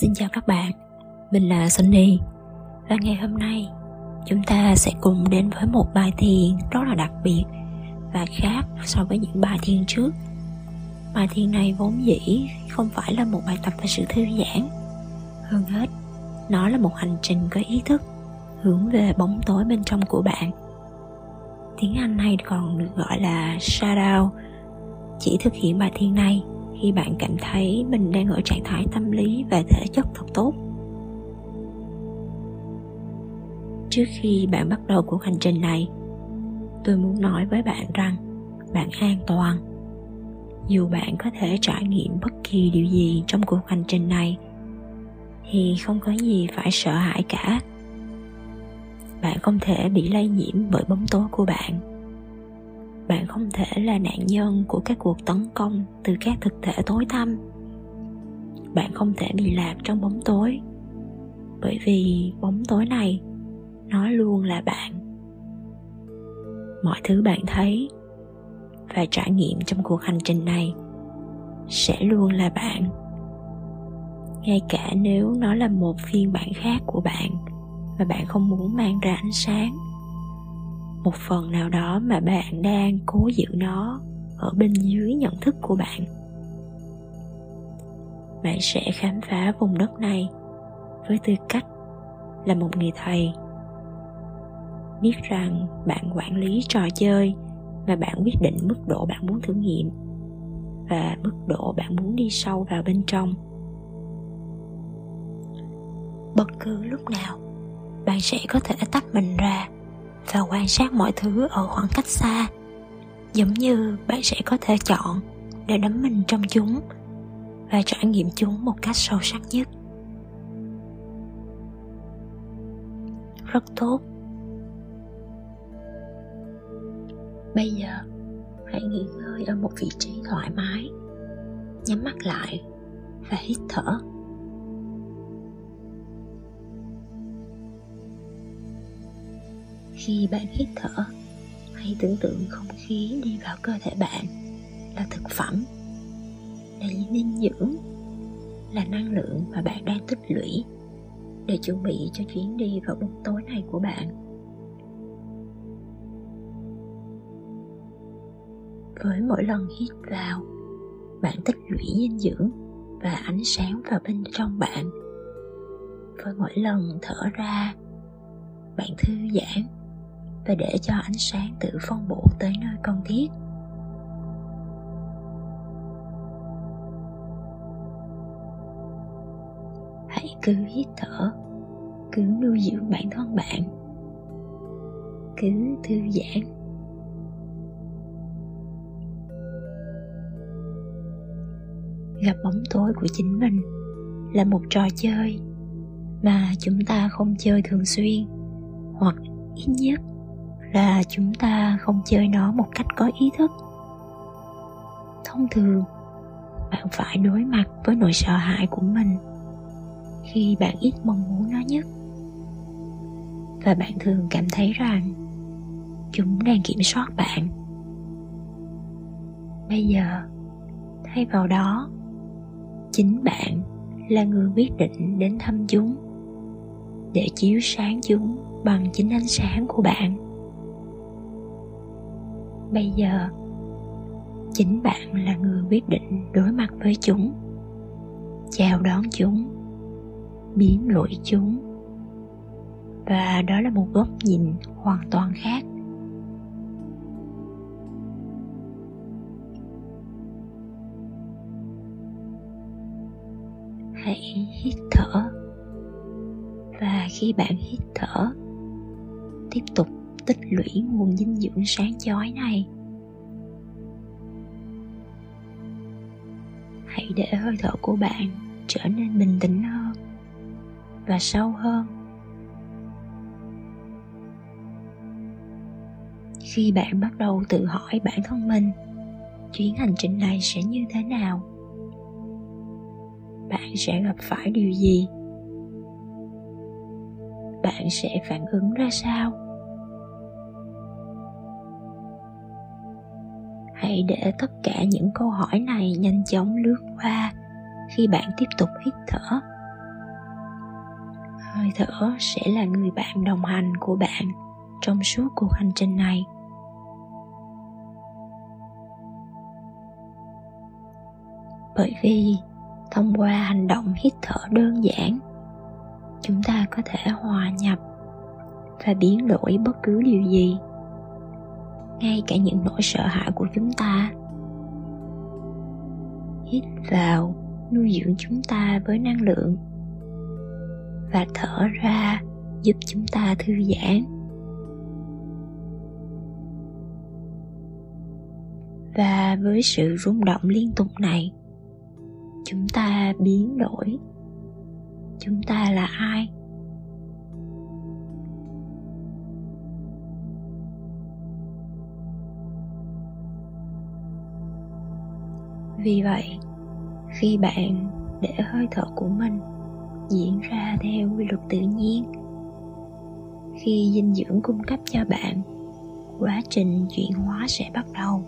Xin chào các bạn, mình là Sunny. Và ngày hôm nay chúng ta sẽ cùng đến với một bài thiền rất là đặc biệt và khác so với những bài thiền trước. Bài thiền này vốn dĩ không phải là một bài tập về sự thư giãn. Hơn hết, nó là một hành trình có ý thức hướng về bóng tối bên trong của bạn. Tiếng Anh hay còn được gọi là shadow Chỉ thực hiện bài thiền này khi bạn cảm thấy mình đang ở trạng thái tâm lý và thể chất thật tốt. Trước khi bạn bắt đầu cuộc hành trình này, tôi muốn nói với bạn rằng bạn an toàn. Dù bạn có thể trải nghiệm bất kỳ điều gì trong cuộc hành trình này, thì không có gì phải sợ hãi cả. Bạn không thể bị lây nhiễm bởi bóng tối của bạn bạn không thể là nạn nhân của các cuộc tấn công từ các thực thể tối tăm. Bạn không thể bị lạc trong bóng tối. Bởi vì bóng tối này, nó luôn là bạn. Mọi thứ bạn thấy và trải nghiệm trong cuộc hành trình này sẽ luôn là bạn. Ngay cả nếu nó là một phiên bản khác của bạn mà bạn không muốn mang ra ánh sáng một phần nào đó mà bạn đang cố giữ nó ở bên dưới nhận thức của bạn. Bạn sẽ khám phá vùng đất này với tư cách là một người thầy. Biết rằng bạn quản lý trò chơi và bạn quyết định mức độ bạn muốn thử nghiệm và mức độ bạn muốn đi sâu vào bên trong. Bất cứ lúc nào, bạn sẽ có thể tách mình ra và quan sát mọi thứ ở khoảng cách xa. Giống như bạn sẽ có thể chọn để đắm mình trong chúng và trải nghiệm chúng một cách sâu sắc nhất. Rất tốt. Bây giờ, hãy nghỉ ngơi ở một vị trí thoải mái, nhắm mắt lại và hít thở. Khi bạn hít thở, hãy tưởng tượng không khí đi vào cơ thể bạn là thực phẩm. Là dinh dưỡng, là năng lượng mà bạn đang tích lũy để chuẩn bị cho chuyến đi vào bóng tối này của bạn. Với mỗi lần hít vào, bạn tích lũy dinh dưỡng và ánh sáng vào bên trong bạn. Với mỗi lần thở ra, bạn thư giãn và để cho ánh sáng tự phân bổ tới nơi cần thiết. Hãy cứ hít thở, cứ nuôi dưỡng bản thân bạn, cứ thư giãn. Gặp bóng tối của chính mình là một trò chơi mà chúng ta không chơi thường xuyên hoặc ít nhất là chúng ta không chơi nó một cách có ý thức. Thông thường, bạn phải đối mặt với nỗi sợ hãi của mình khi bạn ít mong muốn nó nhất. Và bạn thường cảm thấy rằng chúng đang kiểm soát bạn. Bây giờ, thay vào đó, chính bạn là người quyết định đến thăm chúng để chiếu sáng chúng bằng chính ánh sáng của bạn bây giờ, chính bạn là người quyết định đối mặt với chúng, chào đón chúng, biến lỗi chúng. Và đó là một góc nhìn hoàn toàn khác. Hãy hít thở. Và khi bạn hít thở, tiếp tục tích lũy nguồn dinh dưỡng sáng chói này. Hãy để hơi thở của bạn trở nên bình tĩnh hơn và sâu hơn. Khi bạn bắt đầu tự hỏi bản thân mình, chuyến hành trình này sẽ như thế nào? Bạn sẽ gặp phải điều gì? Bạn sẽ phản ứng ra sao? Hãy để tất cả những câu hỏi này nhanh chóng lướt qua khi bạn tiếp tục hít thở. Hơi thở sẽ là người bạn đồng hành của bạn trong suốt cuộc hành trình này. Bởi vì thông qua hành động hít thở đơn giản, chúng ta có thể hòa nhập và biến đổi bất cứ điều gì ngay cả những nỗi sợ hãi của chúng ta. Hít vào, nuôi dưỡng chúng ta với năng lượng. Và thở ra, giúp chúng ta thư giãn. Và với sự rung động liên tục này, chúng ta biến đổi. Chúng ta là ai? Vì vậy, khi bạn để hơi thở của mình diễn ra theo quy luật tự nhiên, khi dinh dưỡng cung cấp cho bạn, quá trình chuyển hóa sẽ bắt đầu.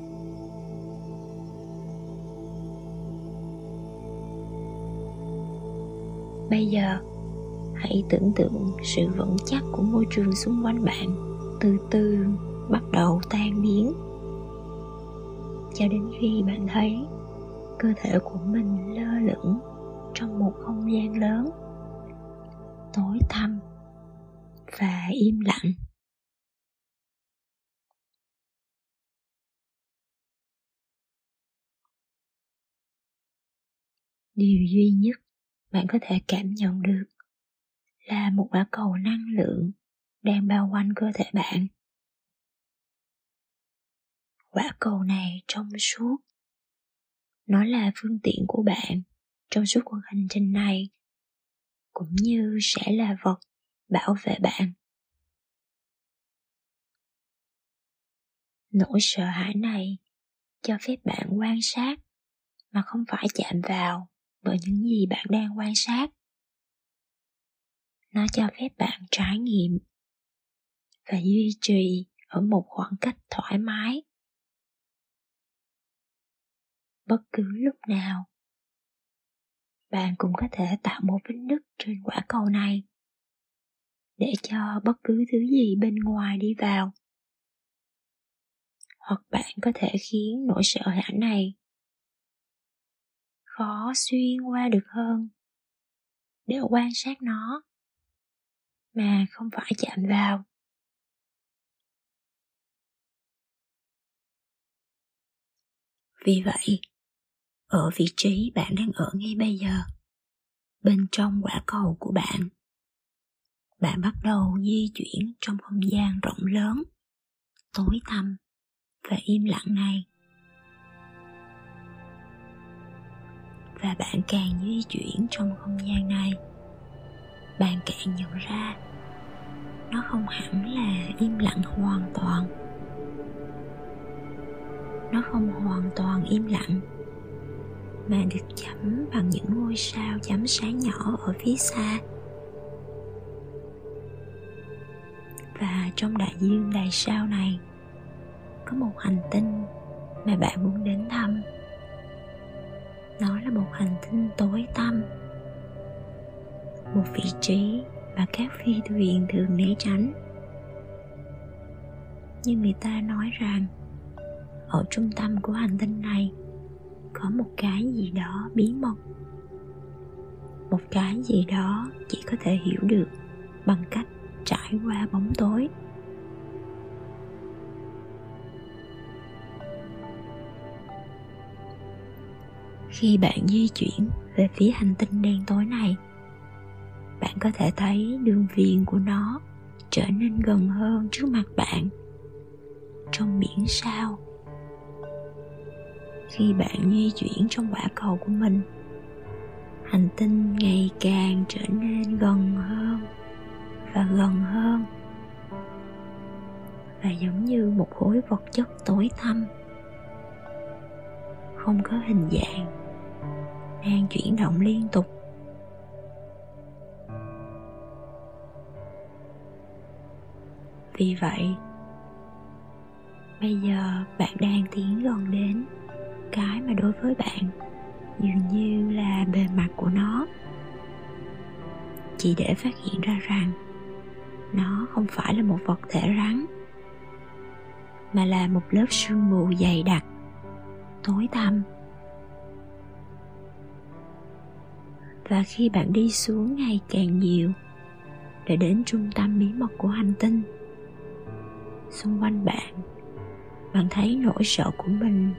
Bây giờ, hãy tưởng tượng sự vững chắc của môi trường xung quanh bạn từ từ bắt đầu tan biến. Cho đến khi bạn thấy cơ thể của mình lơ lửng trong một không gian lớn. Tối thăm và im lặng. Điều duy nhất bạn có thể cảm nhận được là một quả cầu năng lượng đang bao quanh cơ thể bạn. Quả cầu này trong suốt nó là phương tiện của bạn trong suốt cuộc hành trình này, cũng như sẽ là vật bảo vệ bạn. Nỗi sợ hãi này cho phép bạn quan sát mà không phải chạm vào bởi những gì bạn đang quan sát. Nó cho phép bạn trải nghiệm và duy trì ở một khoảng cách thoải mái bất cứ lúc nào. Bạn cũng có thể tạo một vết nứt trên quả cầu này để cho bất cứ thứ gì bên ngoài đi vào. Hoặc bạn có thể khiến nỗi sợ hãi này khó xuyên qua được hơn để quan sát nó mà không phải chạm vào. Vì vậy ở vị trí bạn đang ở ngay bây giờ, bên trong quả cầu của bạn. Bạn bắt đầu di chuyển trong không gian rộng lớn, tối tăm và im lặng này. Và bạn càng di chuyển trong không gian này, bạn càng nhận ra nó không hẳn là im lặng hoàn toàn. Nó không hoàn toàn im lặng mà được chấm bằng những ngôi sao chấm sáng nhỏ ở phía xa. Và trong đại dương đầy sao này, có một hành tinh mà bạn muốn đến thăm. Nó là một hành tinh tối tăm, một vị trí mà các phi thuyền thường né tránh. Nhưng người ta nói rằng, ở trung tâm của hành tinh này có một cái gì đó bí mật. Một cái gì đó chỉ có thể hiểu được bằng cách trải qua bóng tối. Khi bạn di chuyển về phía hành tinh đen tối này, bạn có thể thấy đường viền của nó trở nên gần hơn trước mặt bạn, trong biển sao khi bạn di chuyển trong quả cầu của mình. Hành tinh ngày càng trở nên gần hơn và gần hơn và giống như một khối vật chất tối thâm, không có hình dạng đang chuyển động liên tục. Vì vậy bây giờ bạn đang tiến gần đến cái mà đối với bạn, dường như là bề mặt của nó. Chỉ để phát hiện ra rằng, nó không phải là một vật thể rắn, mà là một lớp sương mù dày đặc, tối tăm. Và khi bạn đi xuống ngày càng nhiều, để đến trung tâm bí mật của hành tinh, xung quanh bạn bạn thấy nỗi sợ của mình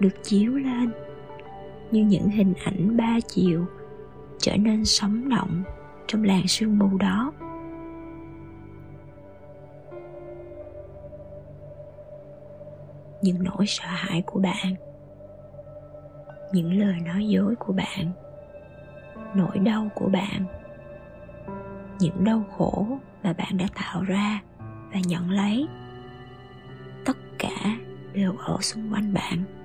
được chiếu lên như những hình ảnh ba chiều trở nên sống động trong làn sương mù đó. Những nỗi sợ hãi của bạn, những lời nói dối của bạn, nỗi đau của bạn, những đau khổ mà bạn đã tạo ra và nhận lấy, tất cả đều ở xung quanh bạn.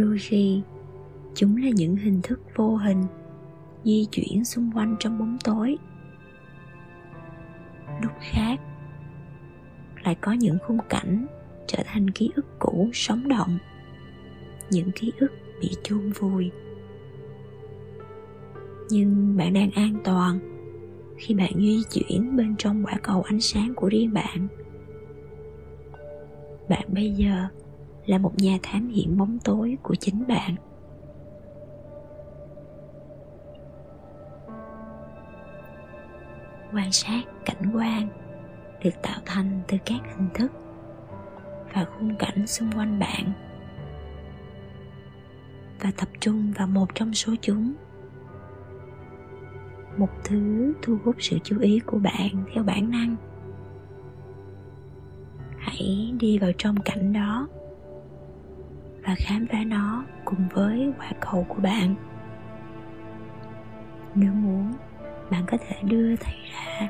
Đôi khi chúng là những hình thức vô hình, di chuyển xung quanh trong bóng tối. Lúc khác, lại có những khung cảnh trở thành ký ức cũ sống động, những ký ức bị chôn vùi. Nhưng bạn đang an toàn khi bạn di chuyển bên trong quả cầu ánh sáng của riêng bạn. Bạn bây giờ là một nhà thám hiểm bóng tối của chính bạn. Quan sát cảnh quan được tạo thành từ các hình thức và khung cảnh xung quanh bạn và tập trung vào một trong số chúng. Một thứ thu hút sự chú ý của bạn theo bản năng. Hãy đi vào trong cảnh đó và khám phá nó cùng với quả cầu của bạn. Nếu muốn, bạn có thể đưa tay ra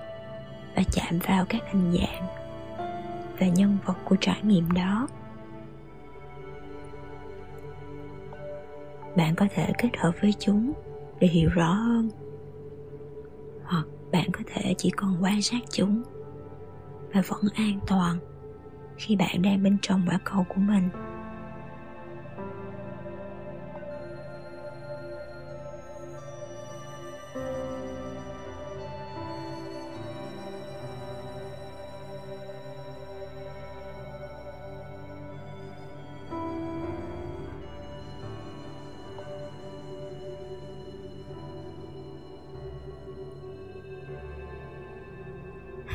và chạm vào các hình dạng và nhân vật của trải nghiệm đó. Bạn có thể kết hợp với chúng để hiểu rõ hơn, hoặc bạn có thể chỉ còn quan sát chúng và vẫn an toàn khi bạn đang bên trong quả cầu của mình.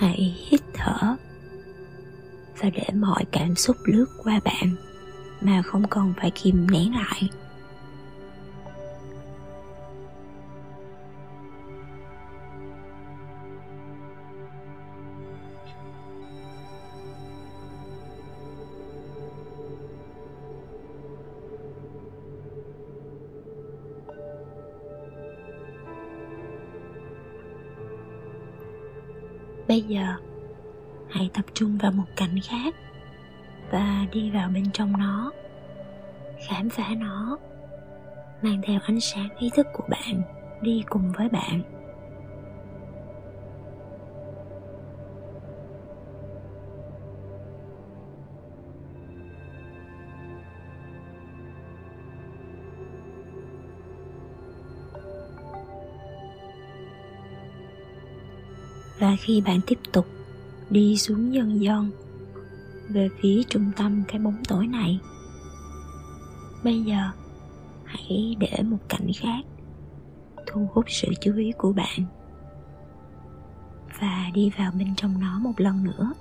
Hãy hít thở. Và để mọi cảm xúc lướt qua bạn mà không cần phải kìm nén lại? Giờ, hãy tập trung vào một cảnh khác và đi vào bên trong nó, khám phá nó, mang theo ánh sáng ý thức của bạn đi cùng với bạn. Và khi bạn tiếp tục đi xuống dần dần về phía trung tâm cái bóng tối này, bây giờ hãy để một cảnh khác thu hút sự chú ý của bạn và đi vào bên trong nó một lần nữa.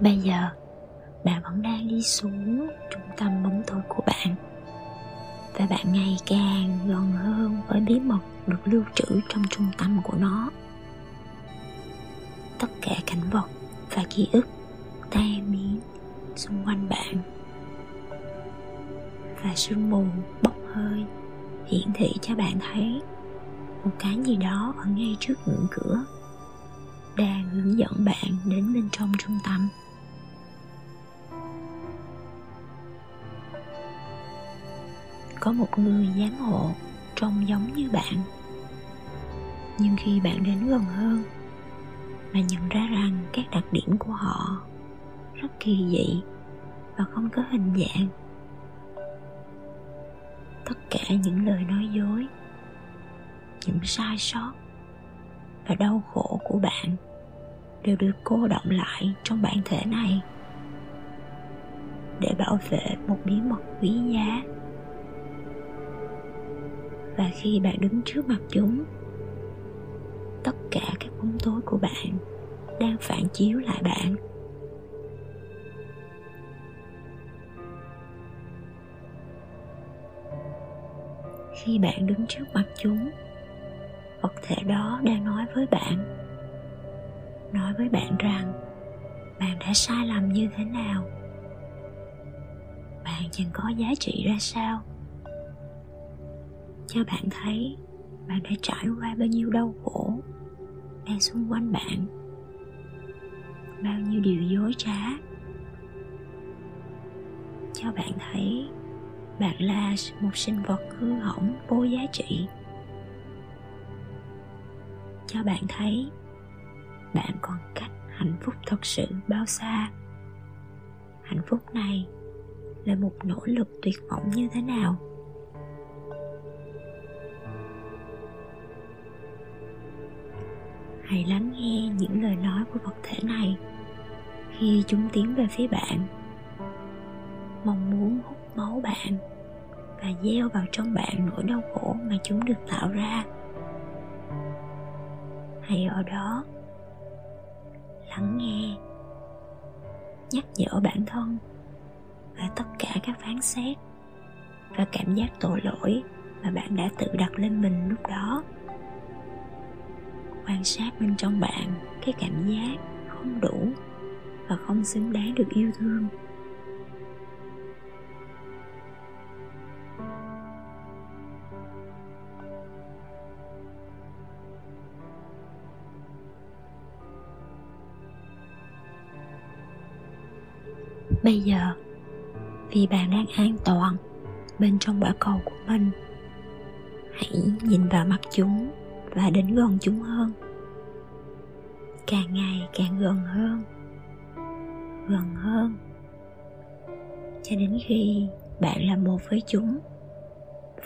Bây giờ, bạn vẫn đang đi xuống trung tâm bóng tối của bạn. Và bạn ngày càng gần hơn với bí mật được lưu trữ trong trung tâm của nó. Tất cả cảnh vật và ký ức tan biến xung quanh bạn. Và sương mù bốc hơi, hiển thị cho bạn thấy một cái gì đó ở ngay trước ngưỡng cửa đang hướng dẫn bạn đến bên trong trung tâm. Có một người giám hộ trông giống như bạn. Nhưng khi bạn đến gần hơn, bạn nhận ra rằng các đặc điểm của họ rất kỳ dị và không có hình dạng. Tất cả những lời nói dối, những sai sót và đau khổ của bạn đều được cô động lại trong bản thể này để bảo vệ một bí mật quý giá và khi bạn đứng trước mặt chúng, tất cả các bóng tối của bạn đang phản chiếu lại bạn. Khi bạn đứng trước mặt chúng, vật thể đó đang nói với bạn, nói với bạn rằng bạn đã sai lầm như thế nào, bạn chẳng có giá trị ra sao cho bạn thấy bạn đã trải qua bao nhiêu đau khổ đang xung quanh bạn, bao nhiêu điều dối trá. Cho bạn thấy bạn là một sinh vật hư hỏng vô giá trị. Cho bạn thấy bạn còn cách hạnh phúc thật sự bao xa. Hạnh phúc này là một nỗ lực tuyệt vọng như thế nào? Hãy lắng nghe những lời nói của vật thể này khi chúng tiến về phía bạn. Mong muốn hút máu bạn và gieo vào trong bạn nỗi đau khổ mà chúng được tạo ra. Hãy ở đó, lắng nghe, nhắc nhở bản thân và tất cả các phán xét và cảm giác tội lỗi mà bạn đã tự đặt lên mình lúc đó quan sát bên trong bạn, cái cảm giác không đủ và không xứng đáng được yêu thương. Bây giờ, vì bạn đang an toàn bên trong quả cầu của mình, hãy nhìn vào mắt chúng và đến gần chúng hơn. Càng ngày càng gần hơn gần hơn. Cho đến khi bạn là một với chúng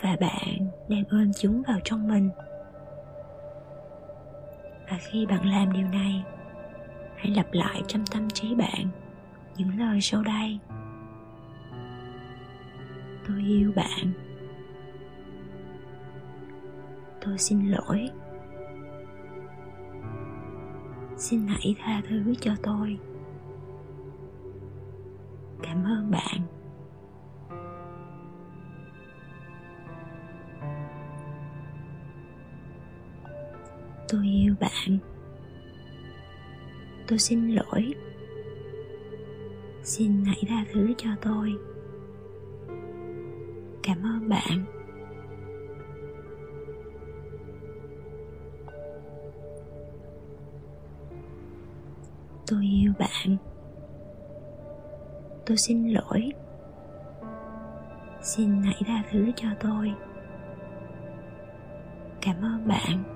và bạn đang ôm chúng vào trong mình. Và khi bạn làm điều này, hãy lặp lại trong tâm trí bạn những lời sau đây. Tôi yêu bạn tôi xin lỗi. Xin hãy tha thứ cho tôi. Cảm ơn bạn. Tôi yêu bạn. Tôi xin lỗi. Xin hãy tha thứ cho tôi. Cảm ơn bạn. Tôi yêu bạn. Tôi xin lỗi. Xin hãy tha thứ cho tôi. Cảm ơn bạn.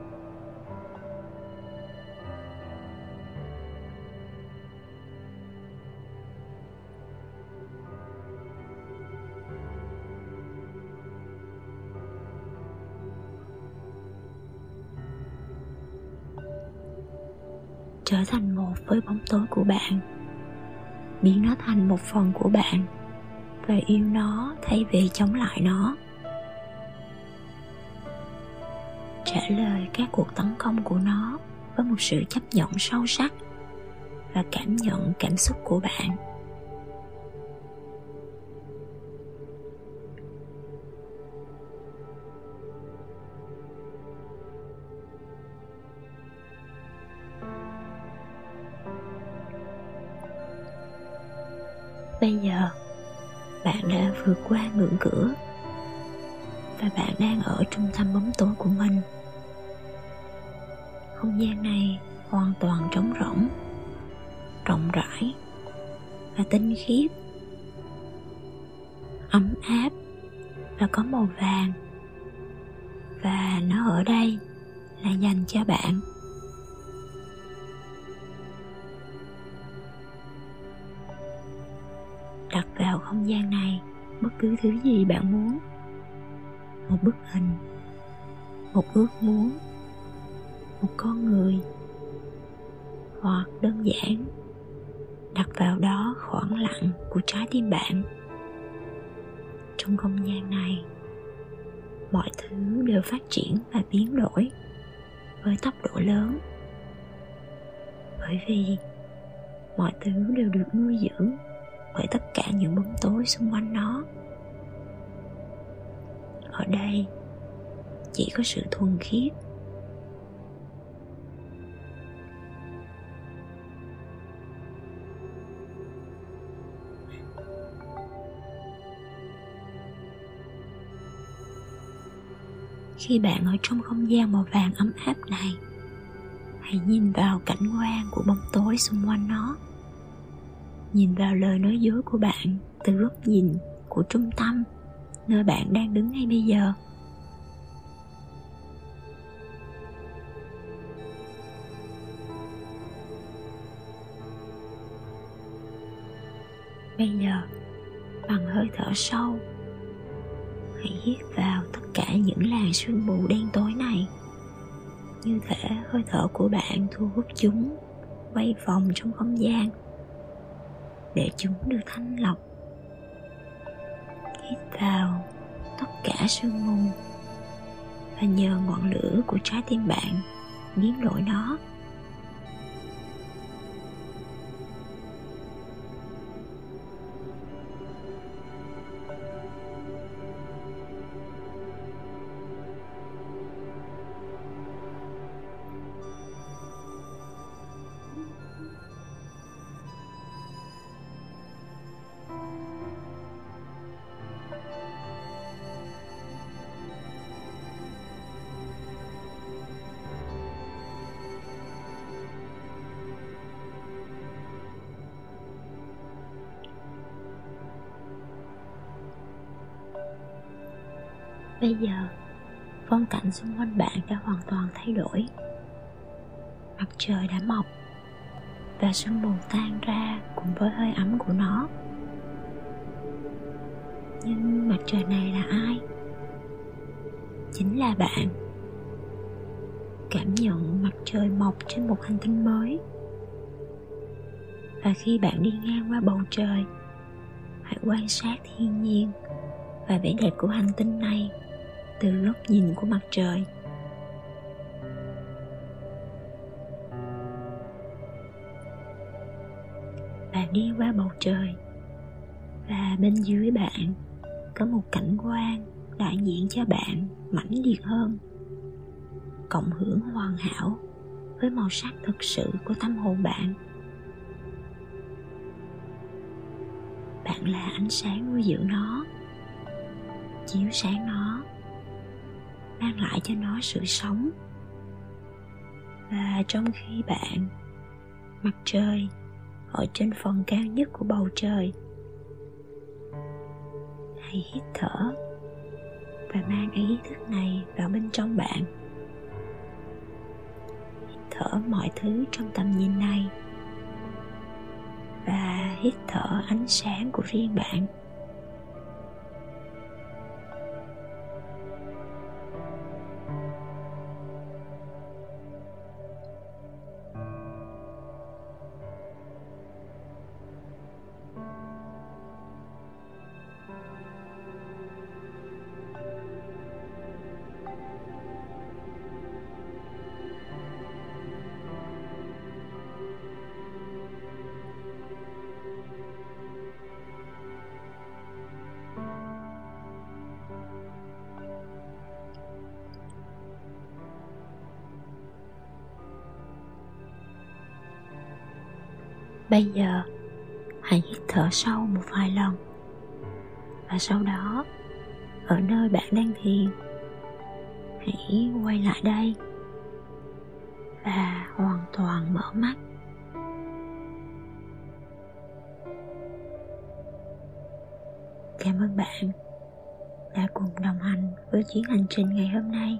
Trở thành một với bóng tối của bạn, biến nó thành một phần của bạn và yêu nó thay vì chống lại nó. Trả lời các cuộc tấn công của nó với một sự chấp nhận sâu sắc và cảm nhận cảm xúc của bạn. Vượt qua ngưỡng cửa. Và bạn đang ở trung tâm bóng tối của mình. Không gian này hoàn toàn trống rỗng, rộng rãi và tinh khiết. Ấm áp và có màu vàng. Và nó ở đây là dành cho bạn. Đặt vào không gian này bất cứ thứ gì bạn muốn. Một bức hình, một ước muốn, một con người, hoặc đơn giản đặt vào đó khoảng lặng của trái tim bạn. Trong không gian này, mọi thứ đều phát triển và biến đổi với tốc độ lớn. Bởi vì mọi thứ đều được nuôi dưỡng bởi tất cả những bóng tối xung quanh nó. Ở đây, chỉ có sự thuần khiết. Khi bạn ở trong không gian màu vàng ấm áp này, hãy nhìn vào cảnh quan của bóng tối xung quanh nó nhìn vào lời nói dối của bạn từ góc nhìn của trung tâm, nơi bạn đang đứng ngay bây giờ. Bây giờ, bằng hơi thở sâu, hãy hít vào tất cả những làn sương mù đen tối này. Như thể hơi thở của bạn thu hút chúng, quay vòng trong không gian để chúng được thanh lọc. Hít vào tất cả sương mù và nhờ ngọn lửa của trái tim bạn biến đổi nó. Bây giờ, phong cảnh xung quanh bạn đã hoàn toàn thay đổi. Mặt trời đã mọc và sương mù tan ra cùng với hơi ấm của nó. Nhưng mặt trời này là ai? Chính là bạn. Cảm nhận mặt trời mọc trên một hành tinh mới. Và khi bạn đi ngang qua bầu trời, hãy quan sát thiên nhiên và vẻ đẹp của hành tinh này từ góc nhìn của mặt trời. Bạn đi qua bầu trời, và bên dưới bạn có một cảnh quan đại diện cho bạn mãnh liệt hơn. Cộng hưởng hoàn hảo với màu sắc thực sự của tâm hồn bạn. Bạn là ánh sáng nuôi dưỡng nó, chiếu sáng nó mang lại cho nó sự sống. Và trong khi bạn mặt trời ở trên phần cao nhất của bầu trời, hãy hít thở và mang ý thức này vào bên trong bạn. Hít thở mọi thứ trong tầm nhìn này và hít thở ánh sáng của riêng bạn. Bây giờ, hãy hít thở sâu một vài lần. Và sau đó, ở nơi bạn đang thiền, hãy quay lại đây và hoàn toàn mở mắt. Cảm ơn bạn đã cùng đồng hành với chuyến hành trình ngày hôm nay.